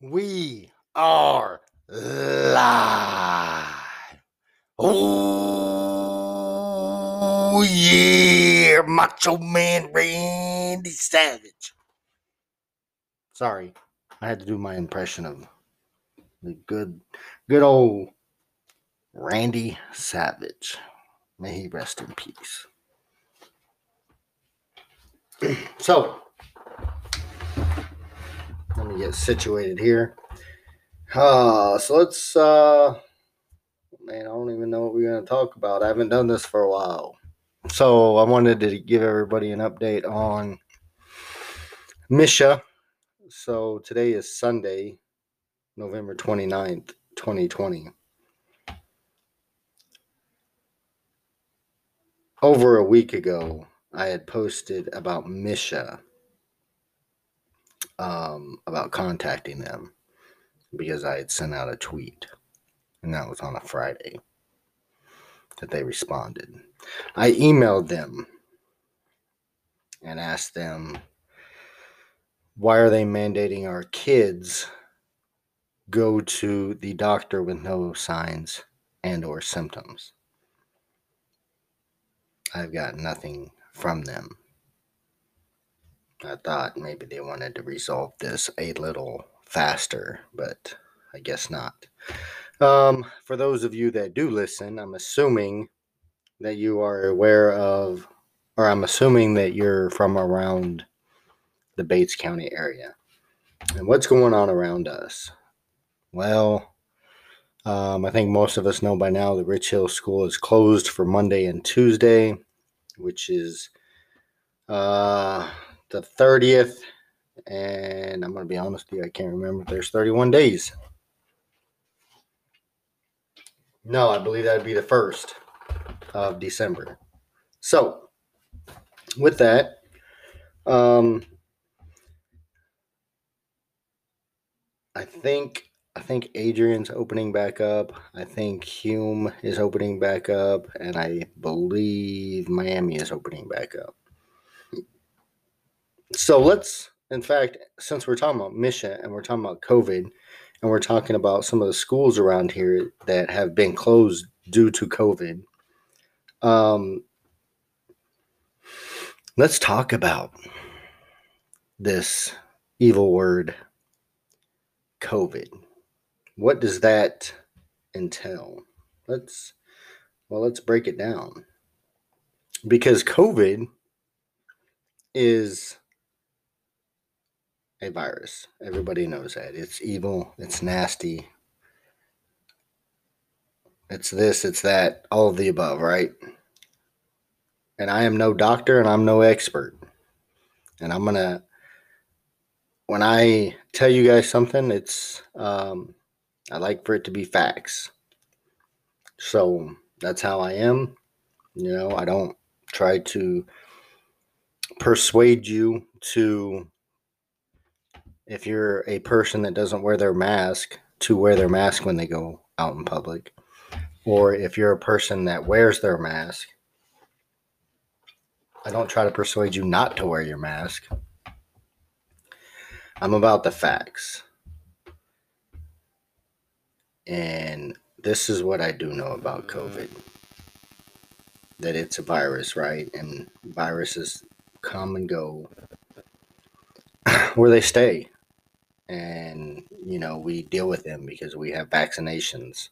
We are live. Oh, yeah. Macho Man Randy Savage. Sorry, I had to do my impression of the good, good old Randy Savage. May he rest in peace. so, let me get situated here. Uh, so let's, uh, man, I don't even know what we're going to talk about. I haven't done this for a while. So I wanted to give everybody an update on MSHSAA. So today is Sunday, November 29th, 2020. Over a week ago, I had posted about MSHSAA um, about contacting them because I had sent out a tweet, and that was on a Friday that they responded. I emailed them and asked them why are they mandating our kids go to the doctor with no signs and or symptoms i've got nothing from them I thought maybe they wanted to resolve this a little faster, but I guess not. Um, for those of you that do listen, I'm assuming that you are aware of, or I'm assuming that you're from around the Bates County area. And what's going on around us? Well, um, I think most of us know by now the Rich Hill School is closed for Monday and Tuesday, which is uh, the 30th. And I'm going to be honest with you, I can't remember there's 31 days. No, I believe that would be the 1st of December. So, with that, um, I think I think Adrian's opening back up. I think Hume is opening back up, and I believe Miami is opening back up. So let's, in fact, since we're talking about MSHSAA and we're talking about COVID, and we're talking about some of the schools around here that have been closed due to COVID, um, let's talk about this evil word, COVID. What does that entail? Let's, well, let's break it down. Because COVID is a virus. Everybody knows that. It's evil, it's nasty. It's this, it's that, all of the above, right? And I am no doctor and I'm no expert. And I'm going to, when I tell you guys something, it's, um, I like for it to be facts. So that's how I am. You know, I don't try to persuade you to if you're a person that doesn't wear their mask to wear their mask when they go out in public. Or if you're a person that wears their mask i don't try to persuade you not to wear your mask. I'm about the facts. And this is what i do know about covid. That it's a virus right? And viruses come and go. Where they stay and you know we deal with them because we have vaccinations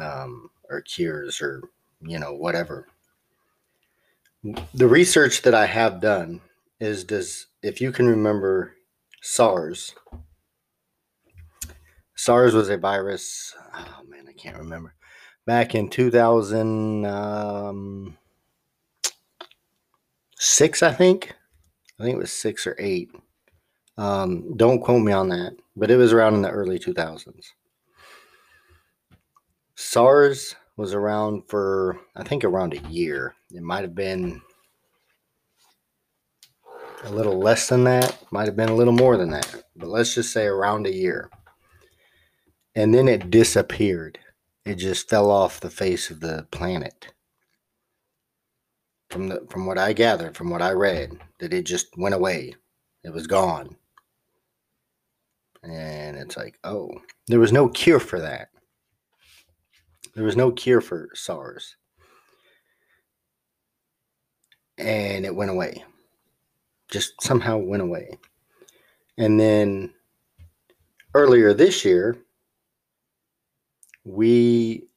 um, or cures or you know whatever. The research that i have done is does if you can remember sars sars was a virus oh man i can't remember back in 2006 um, i think. I think it was six or eight um, don't quote me on that, but it was around in the early 2000s. SARS was around for, I think, around a year. It might have been a little less than that, might have been a little more than that, but let's just say around a year. And then it disappeared. It just fell off the face of the planet. From the from what I gathered, from what I read, that it just went away. It was gone And it's like, oh, there was no cure for that. There was no cure for SARS. And it went away. Just somehow went away. And then earlier this year, we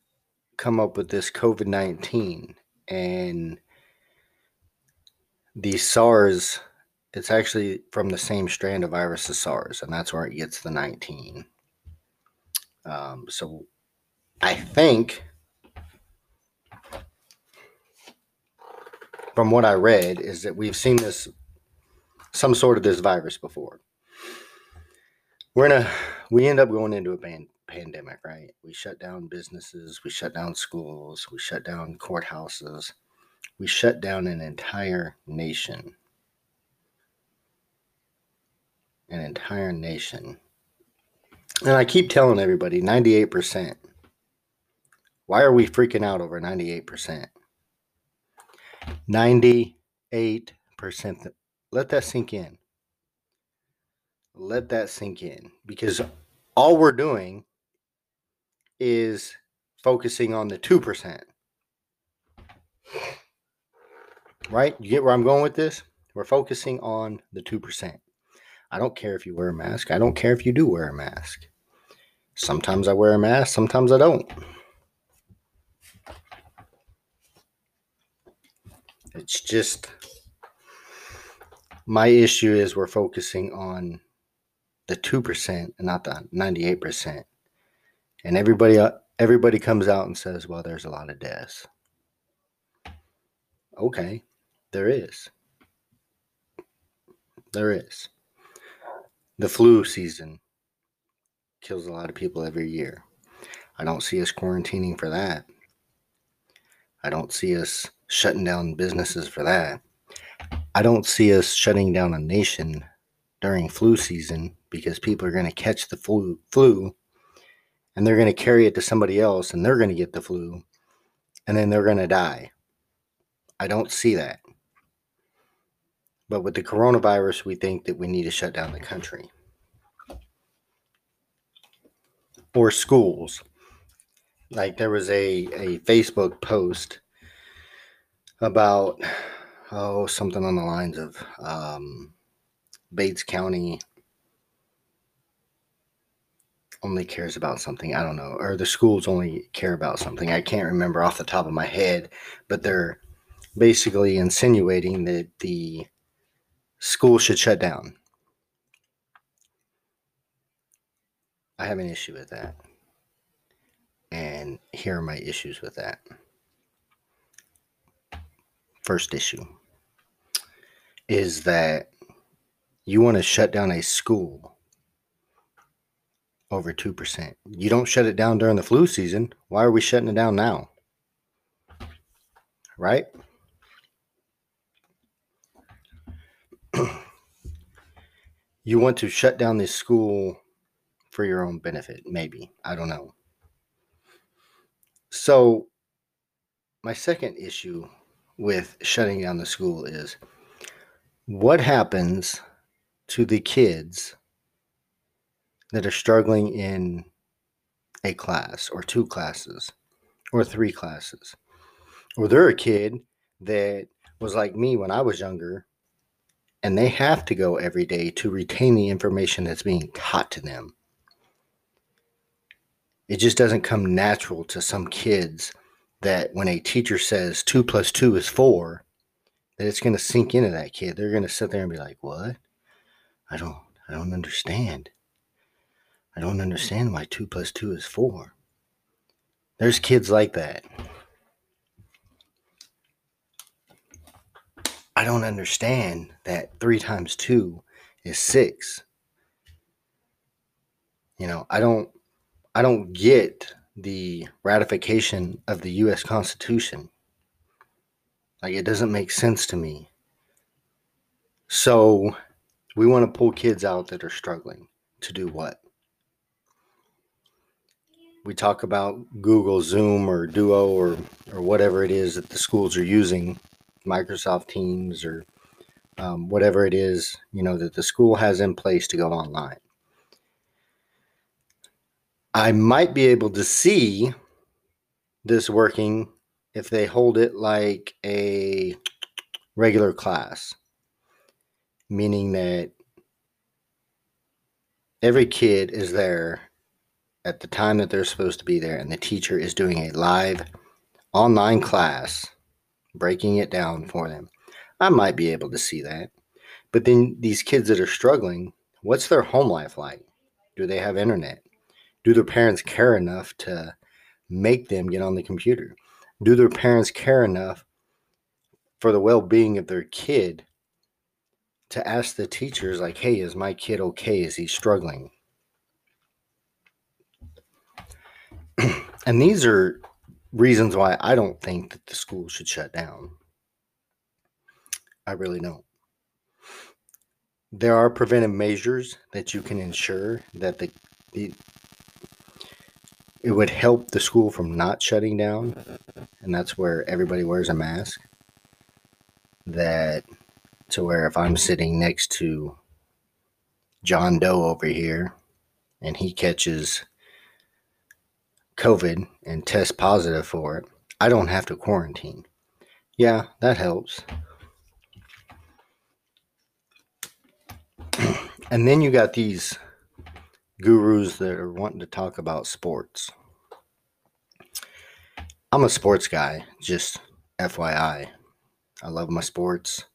come up with this COVID 19 and the SARS, it's actually from the same strand of virus as SARS, and that's where it gets the 19. Um, so I think, from what I read, is that we've seen this, some sort of this virus before. We're in a, we end up going into a pan, pandemic, right? We shut down businesses, we shut down schools, we shut down courthouses we shut down an entire nation. An entire nation. And I keep telling everybody 98%. Why are we freaking out over 98%? 98%. Let that sink in. Let that sink in. Because all we're doing is focusing on the 2% right? You get where I'm going with this? We're focusing on the 2%. I don't care if you wear a mask. I don't care if you do wear a mask. Sometimes I wear a mask, sometimes I don't. It's just my issue is we're focusing on the 2% and not the 98%. And everybody uh, everybody comes out and says, "Well, there's a lot of deaths." Okay. There is. There is. The flu season kills a lot of people every year. I don't see us quarantining for that. I don't see us shutting down businesses for that. I don't see us shutting down a nation during flu season because people are going to catch the flu, flu and they're going to carry it to somebody else and they're going to get the flu and then they're going to die. I don't see that. But with the coronavirus, we think that we need to shut down the country or schools. Like there was a, a Facebook post about, oh, something on the lines of um, Bates County only cares about something. I don't know. Or the schools only care about something. I can't remember off the top of my head, but they're basically insinuating that the school should shut down. I have an issue with that. And here are my issues with that. First issue is that you want to shut down a school over 2%. You don't shut it down during the flu season. Why are we shutting it down now? Right? You want to shut down this school for your own benefit, maybe. I don't know. So, my second issue with shutting down the school is what happens to the kids that are struggling in a class or two classes or three classes? Or they're a kid that was like me when I was younger and they have to go every day to retain the information that's being taught to them. It just doesn't come natural to some kids that when a teacher says two plus two is four, that it's going to sink into that kid. They're going to sit there and be like, "What? I don't, I don't understand. I don't understand why two plus two is four." There's kids like that. I don't understand that three times two is six. You know, I don't I don't get the ratification of the US Constitution. Like it doesn't make sense to me. So we want to pull kids out that are struggling to do what? We talk about Google Zoom or Duo or or whatever it is that the schools are using Microsoft Teams or um, whatever it is, you know, that the school has in place to go online. I might be able to see this working if they hold it like a regular class, meaning that every kid is there at the time that they're supposed to be there, and the teacher is doing a live online class, breaking it down for them. I might be able to see that. But then these kids that are struggling, what's their home life like? Do they have internet? Do their parents care enough to make them get on the computer? Do their parents care enough for the well being of their kid to ask the teachers, like, hey, is my kid okay? Is he struggling? and these are reasons why I don't think that the school should shut down. I really don't. There are preventive measures that you can ensure that the, the it would help the school from not shutting down, and that's where everybody wears a mask. That to where if I'm sitting next to John Doe over here and he catches COVID and test positive for it, I don't have to quarantine. Yeah, that helps. and then you got these gurus that are wanting to talk about sports. I'm a sports guy, just FYI. I love my sports.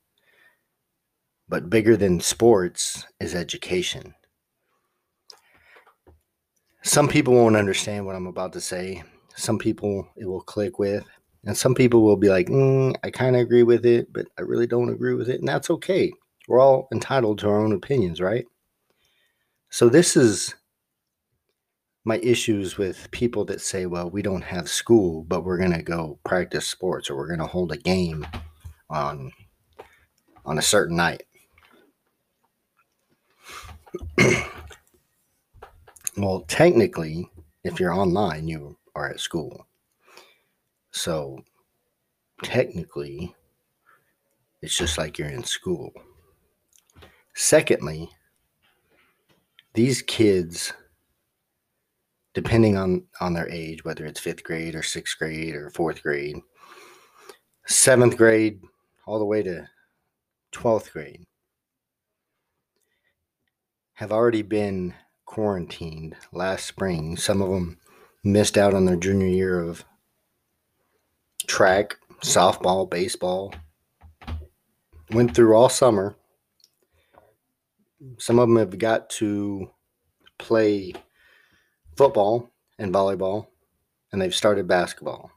But bigger than sports is education. Some people won't understand what I'm about to say. Some people it will click with, and some people will be like, mm, I kind of agree with it, but I really don't agree with it. And that's okay. We're all entitled to our own opinions, right? So, this is my issues with people that say, well, we don't have school, but we're going to go practice sports or we're going to hold a game on on a certain night. Well, technically, if you're online, you are at school. So, technically, it's just like you're in school. Secondly, these kids, depending on, on their age, whether it's fifth grade or sixth grade or fourth grade, seventh grade, all the way to 12th grade, have already been quarantined last spring. Some of them missed out on their junior year of track, softball, baseball. Went through all summer. Some of them have got to play football and volleyball, and they've started basketball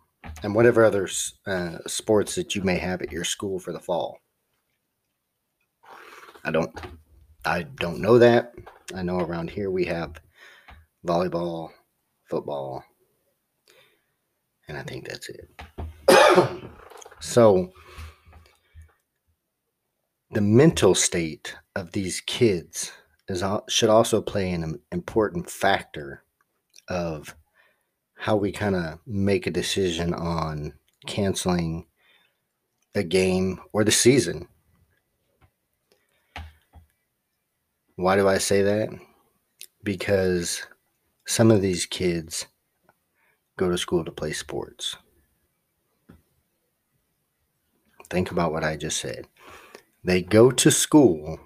and whatever other uh, sports that you may have at your school for the fall. I don't, I don't know that. I know around here we have volleyball, football, and I think that's it. so, the mental state of these kids is should also play an important factor of how we kind of make a decision on canceling a game or the season Why do I say that? Because some of these kids go to school to play sports. Think about what I just said. They go to school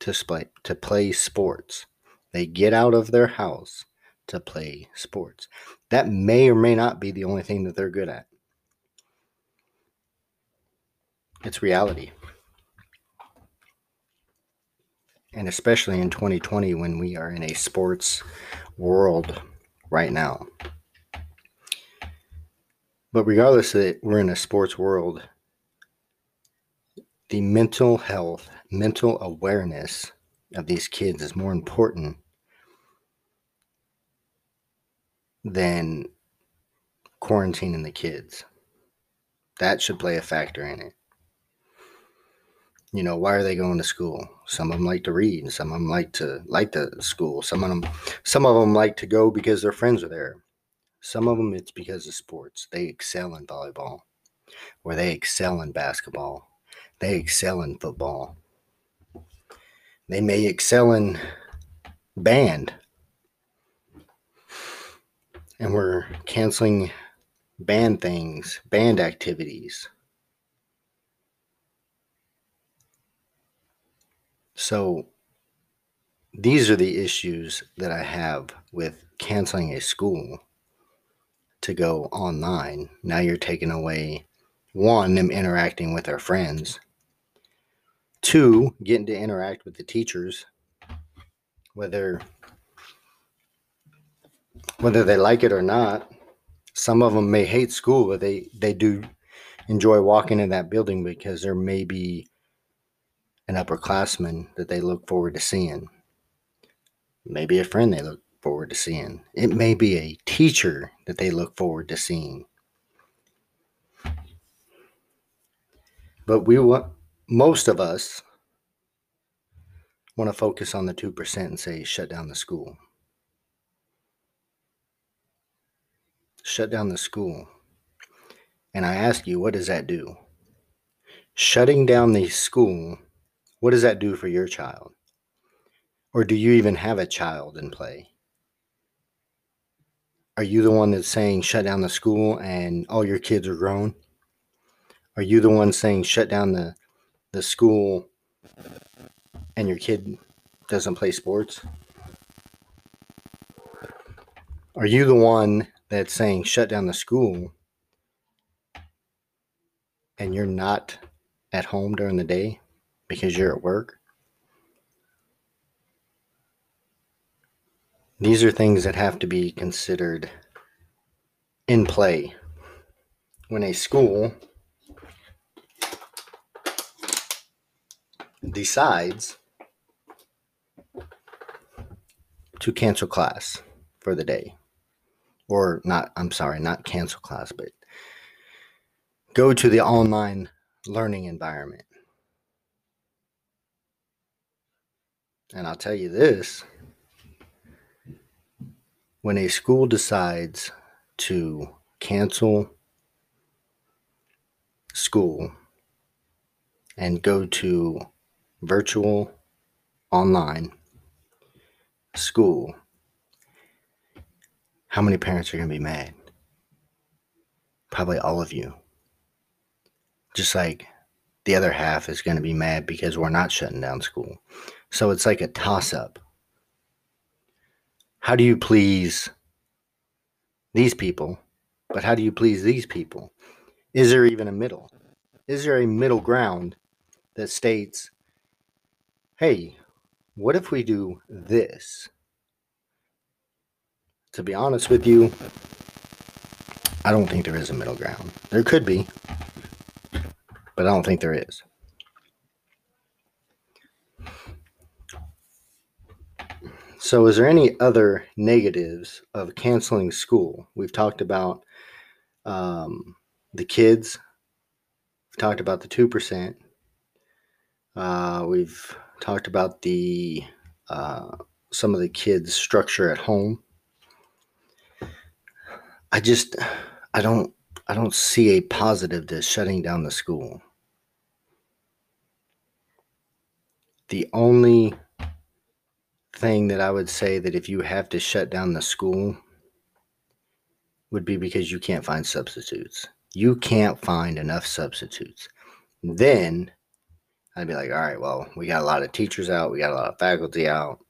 to play to play sports. They get out of their house to play sports. That may or may not be the only thing that they're good at. It's reality. And especially in 2020 when we are in a sports world right now. But regardless that we're in a sports world, the mental health, mental awareness of these kids is more important than quarantining the kids. That should play a factor in it you know why are they going to school? Some of them like to read some of them like to like the school. Some of them some of them like to go because their friends are there. Some of them it's because of sports. They excel in volleyball or they excel in basketball. They excel in football. They may excel in band. And we're canceling band things, band activities. So these are the issues that I have with canceling a school to go online. Now you're taking away one, them interacting with their friends, two, getting to interact with the teachers, whether whether they like it or not. Some of them may hate school, but they they do enjoy walking in that building because there may be an upperclassman that they look forward to seeing. Maybe a friend they look forward to seeing. It may be a teacher that they look forward to seeing. But we want most of us want to focus on the 2% and say shut down the school. Shut down the school. And I ask you, what does that do? Shutting down the school, what does that do for your child? Or do you even have a child in play? Are you the one that's saying shut down the school and all your kids are grown? Are you the one saying shut down the the school and your kid doesn't play sports? Are you the one that's saying shut down the school and you're not at home during the day because you're at work? These are things that have to be considered in play when a school decides to cancel class for the day. Or not, I'm sorry, not cancel class, but go to the online learning environment. And I'll tell you this when a school decides to cancel school and go to virtual online school, how many parents are going to be mad? Probably all of you. Just like the other half is going to be mad because we're not shutting down school. So it's like a toss up how do you please these people? But how do you please these people? Is there even a middle? Is there a middle ground that states, hey, what if we do this? To be honest with you, I don't think there is a middle ground. There could be, but I don't think there is. So, is there any other negatives of canceling school? We've talked about um, the kids. We've talked about the two percent. Uh, we've talked about the uh, some of the kids' structure at home. I just, I don't, I don't see a positive to shutting down the school. The only thing that I would say that if you have to shut down the school would be because you can't find substitutes. You can't find enough substitutes. Then I'd be like, all right, well, we got a lot of teachers out, we got a lot of faculty out,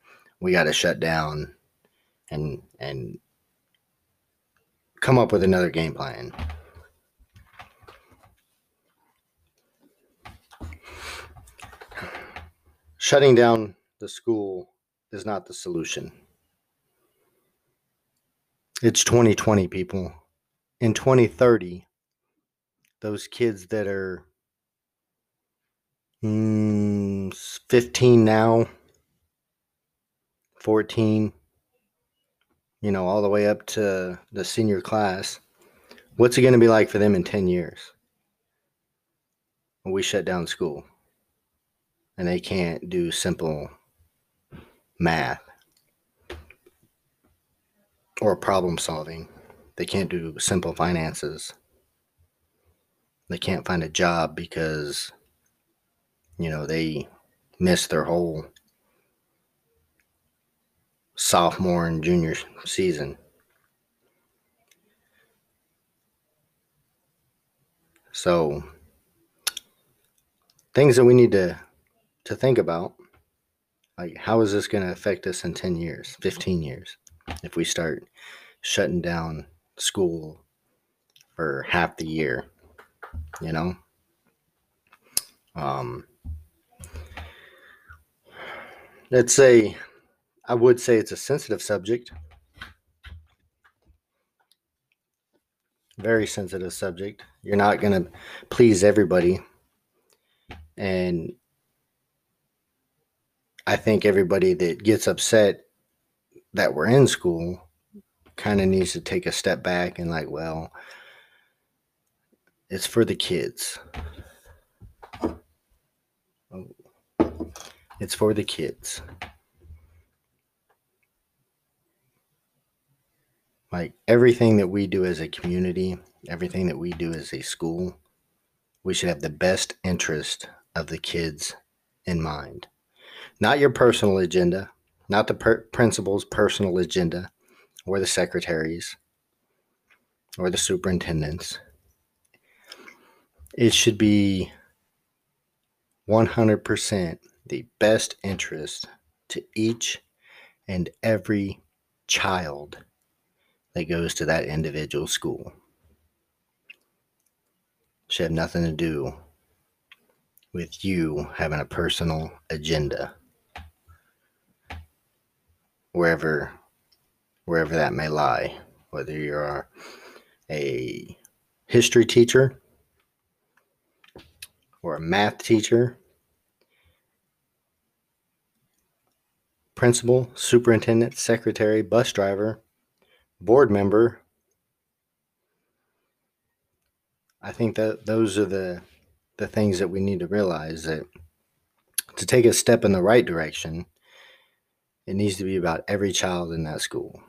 we got to shut down and and come up with another game plan. Shutting down the school is not the solution. It's 2020, people. In 2030, those kids that are mm, 15 now, 14, you know, all the way up to the senior class, what's it going to be like for them in 10 years? When we shut down school and they can't do simple math or problem solving. They can't do simple finances. They can't find a job because, you know, they missed their whole sophomore and junior season. So, things that we need to to think about like how is this going to affect us in 10 years 15 years if we start shutting down school for half the year you know? Um let's say i would say it's a sensitive subject. Very sensitive subject. You're not going to please everybody. And I think everybody that gets upset that we're in school kind of needs to take a step back and, like, well, it's for the kids. It's for the kids. Like everything that we do as a community, everything that we do as a school, we should have the best interest of the kids in mind. Not your personal agenda, not the per- principal's personal agenda, or the secretaries, or the superintendents. It should be 100% the best interest to each and every child that goes to that individual school. Should have nothing to do with you having a personal agenda wherever wherever that may lie whether you're a history teacher or a math teacher principal superintendent secretary bus driver board member i think that those are the the things that we need to realize that to take a step in the right direction, it needs to be about every child in that school,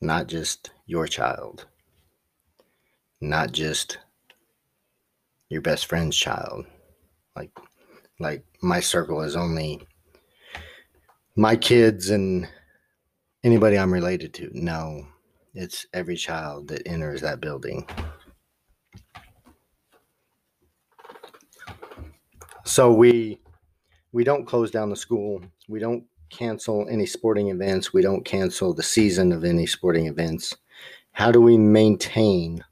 not just your child, not just your best friend's child. Like, like my circle is only my kids and anybody I'm related to. No, it's every child that enters that building. So we we don't close down the school. We don't cancel any sporting events. We don't cancel the season of any sporting events. How do we maintain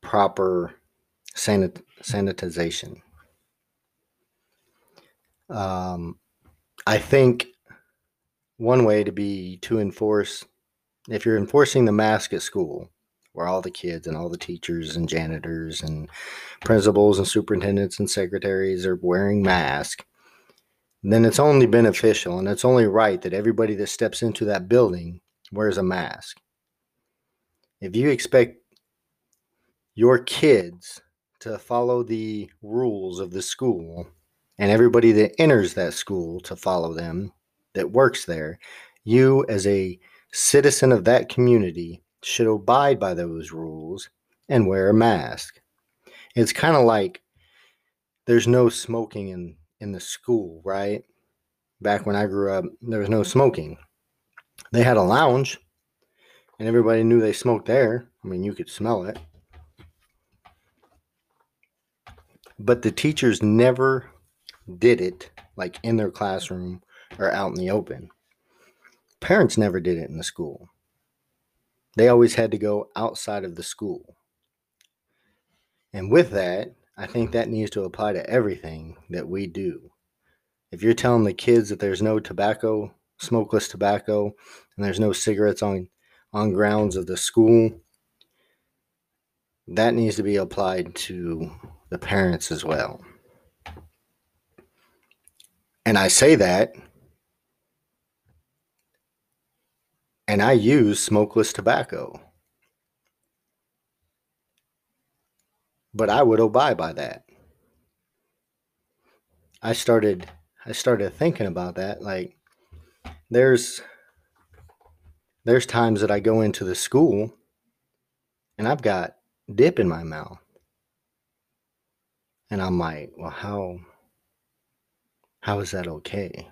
proper sanit- sanitization? Um, I think one way to be to enforce if you're enforcing the mask at school where all the kids and all the teachers and janitors and principals and superintendents and secretaries are wearing masks, then it's only beneficial and it's only right that everybody that steps into that building wears a mask. If you expect your kids to follow the rules of the school and everybody that enters that school to follow them that works there, you as a citizen of that community should abide by those rules and wear a mask. It's kind of like there's no smoking in in the school, right? Back when I grew up, there was no smoking. They had a lounge and everybody knew they smoked there. I mean, you could smell it. But the teachers never did it like in their classroom or out in the open. Parents never did it in the school. They always had to go outside of the school. And with that, I think that needs to apply to everything that we do. If you're telling the kids that there's no tobacco, smokeless tobacco, and there's no cigarettes on on grounds of the school, that needs to be applied to the parents as well. And I say that and I use smokeless tobacco. But I would abide by that. I started I started thinking about that like there's there's times that I go into the school and I've got dip in my mouth. And I'm like, well how how is that okay?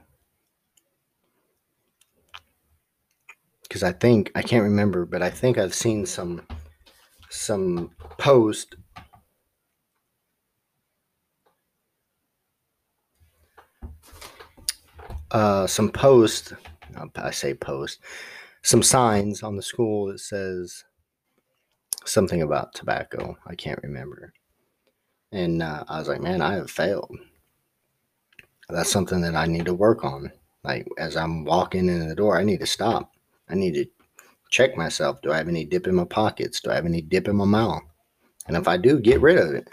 Because I think I can't remember, but I think I've seen some some post uh, some post I say post some signs on the school that says something about tobacco. I can't remember. And uh, I was like, man, I have failed. That's something that I need to work on. Like as I'm walking in the door, I need to stop. I need to check myself. Do I have any dip in my pockets? Do I have any dip in my mouth? And if I do, get rid of it.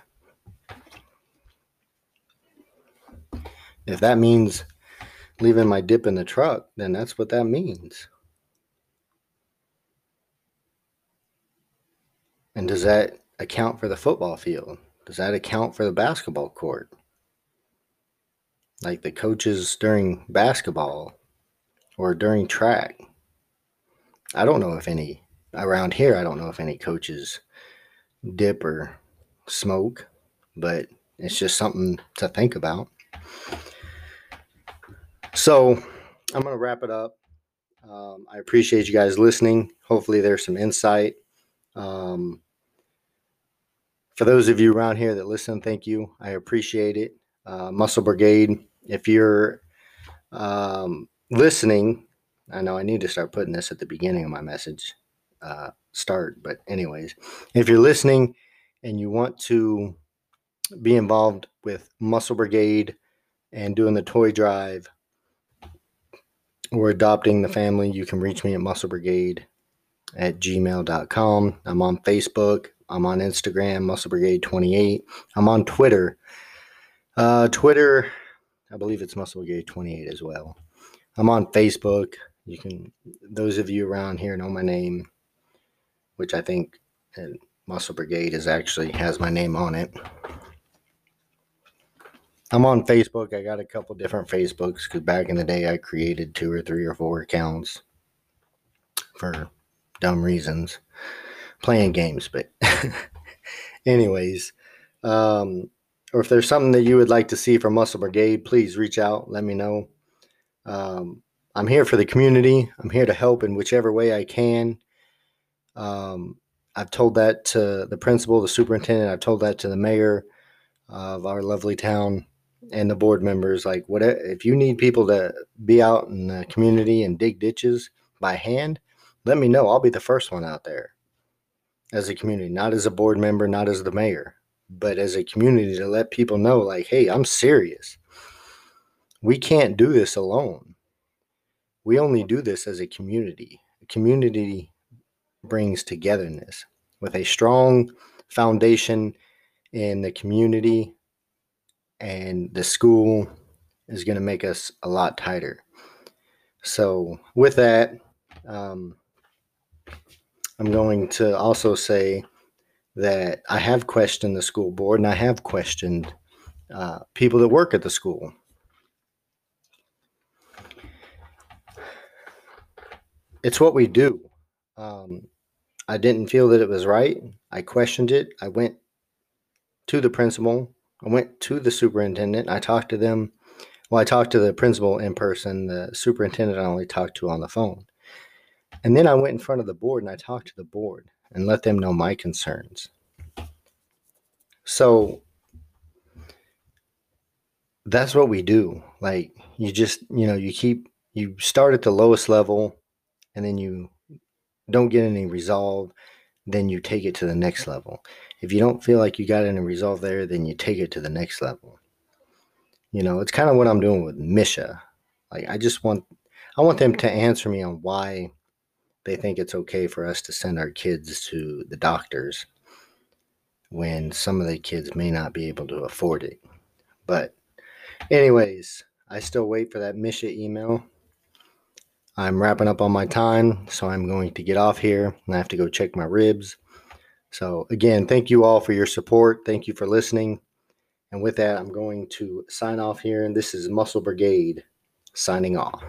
If that means leaving my dip in the truck, then that's what that means. And does that account for the football field? Does that account for the basketball court? Like the coaches during basketball or during track. I don't know if any around here, I don't know if any coaches dip or smoke, but it's just something to think about. So I'm going to wrap it up. Um, I appreciate you guys listening. Hopefully, there's some insight. Um, for those of you around here that listen, thank you. I appreciate it. Uh, Muscle Brigade, if you're um, listening, I know I need to start putting this at the beginning of my message uh, start, but, anyways, if you're listening and you want to be involved with Muscle Brigade and doing the toy drive or adopting the family, you can reach me at Muscle Brigade at gmail.com. I'm on Facebook. I'm on Instagram, Muscle Brigade 28. I'm on Twitter. Uh, Twitter, I believe it's Muscle Brigade 28 as well. I'm on Facebook. You can, those of you around here know my name, which I think uh, Muscle Brigade is actually has my name on it. I'm on Facebook. I got a couple different Facebooks because back in the day I created two or three or four accounts for dumb reasons, playing games. But, anyways, um, or if there's something that you would like to see from Muscle Brigade, please reach out. Let me know. Um, I'm here for the community. I'm here to help in whichever way I can. Um, I've told that to the principal, the superintendent. I've told that to the mayor of our lovely town and the board members. Like, what if you need people to be out in the community and dig ditches by hand? let me know. I'll be the first one out there as a community, not as a board member, not as the mayor, but as a community to let people know, like, hey, I'm serious. We can't do this alone. We only do this as a community. A community brings togetherness with a strong foundation in the community and the school is going to make us a lot tighter. So, with that, um, I'm going to also say that I have questioned the school board and I have questioned uh, people that work at the school. It's what we do. Um, I didn't feel that it was right. I questioned it. I went to the principal. I went to the superintendent. I talked to them. Well, I talked to the principal in person. The superintendent I only talked to on the phone. And then I went in front of the board and I talked to the board and let them know my concerns. So that's what we do. Like you just, you know, you keep you start at the lowest level and then you don't get any resolve, then you take it to the next level. If you don't feel like you got any resolve there, then you take it to the next level. You know, it's kind of what I'm doing with MSHSAA. Like I just want I want them to answer me on why they think it's okay for us to send our kids to the doctors when some of the kids may not be able to afford it. But, anyways, I still wait for that MSHSAA email. I'm wrapping up on my time, so I'm going to get off here and I have to go check my ribs. So, again, thank you all for your support. Thank you for listening. And with that, I'm going to sign off here. And this is Muscle Brigade signing off.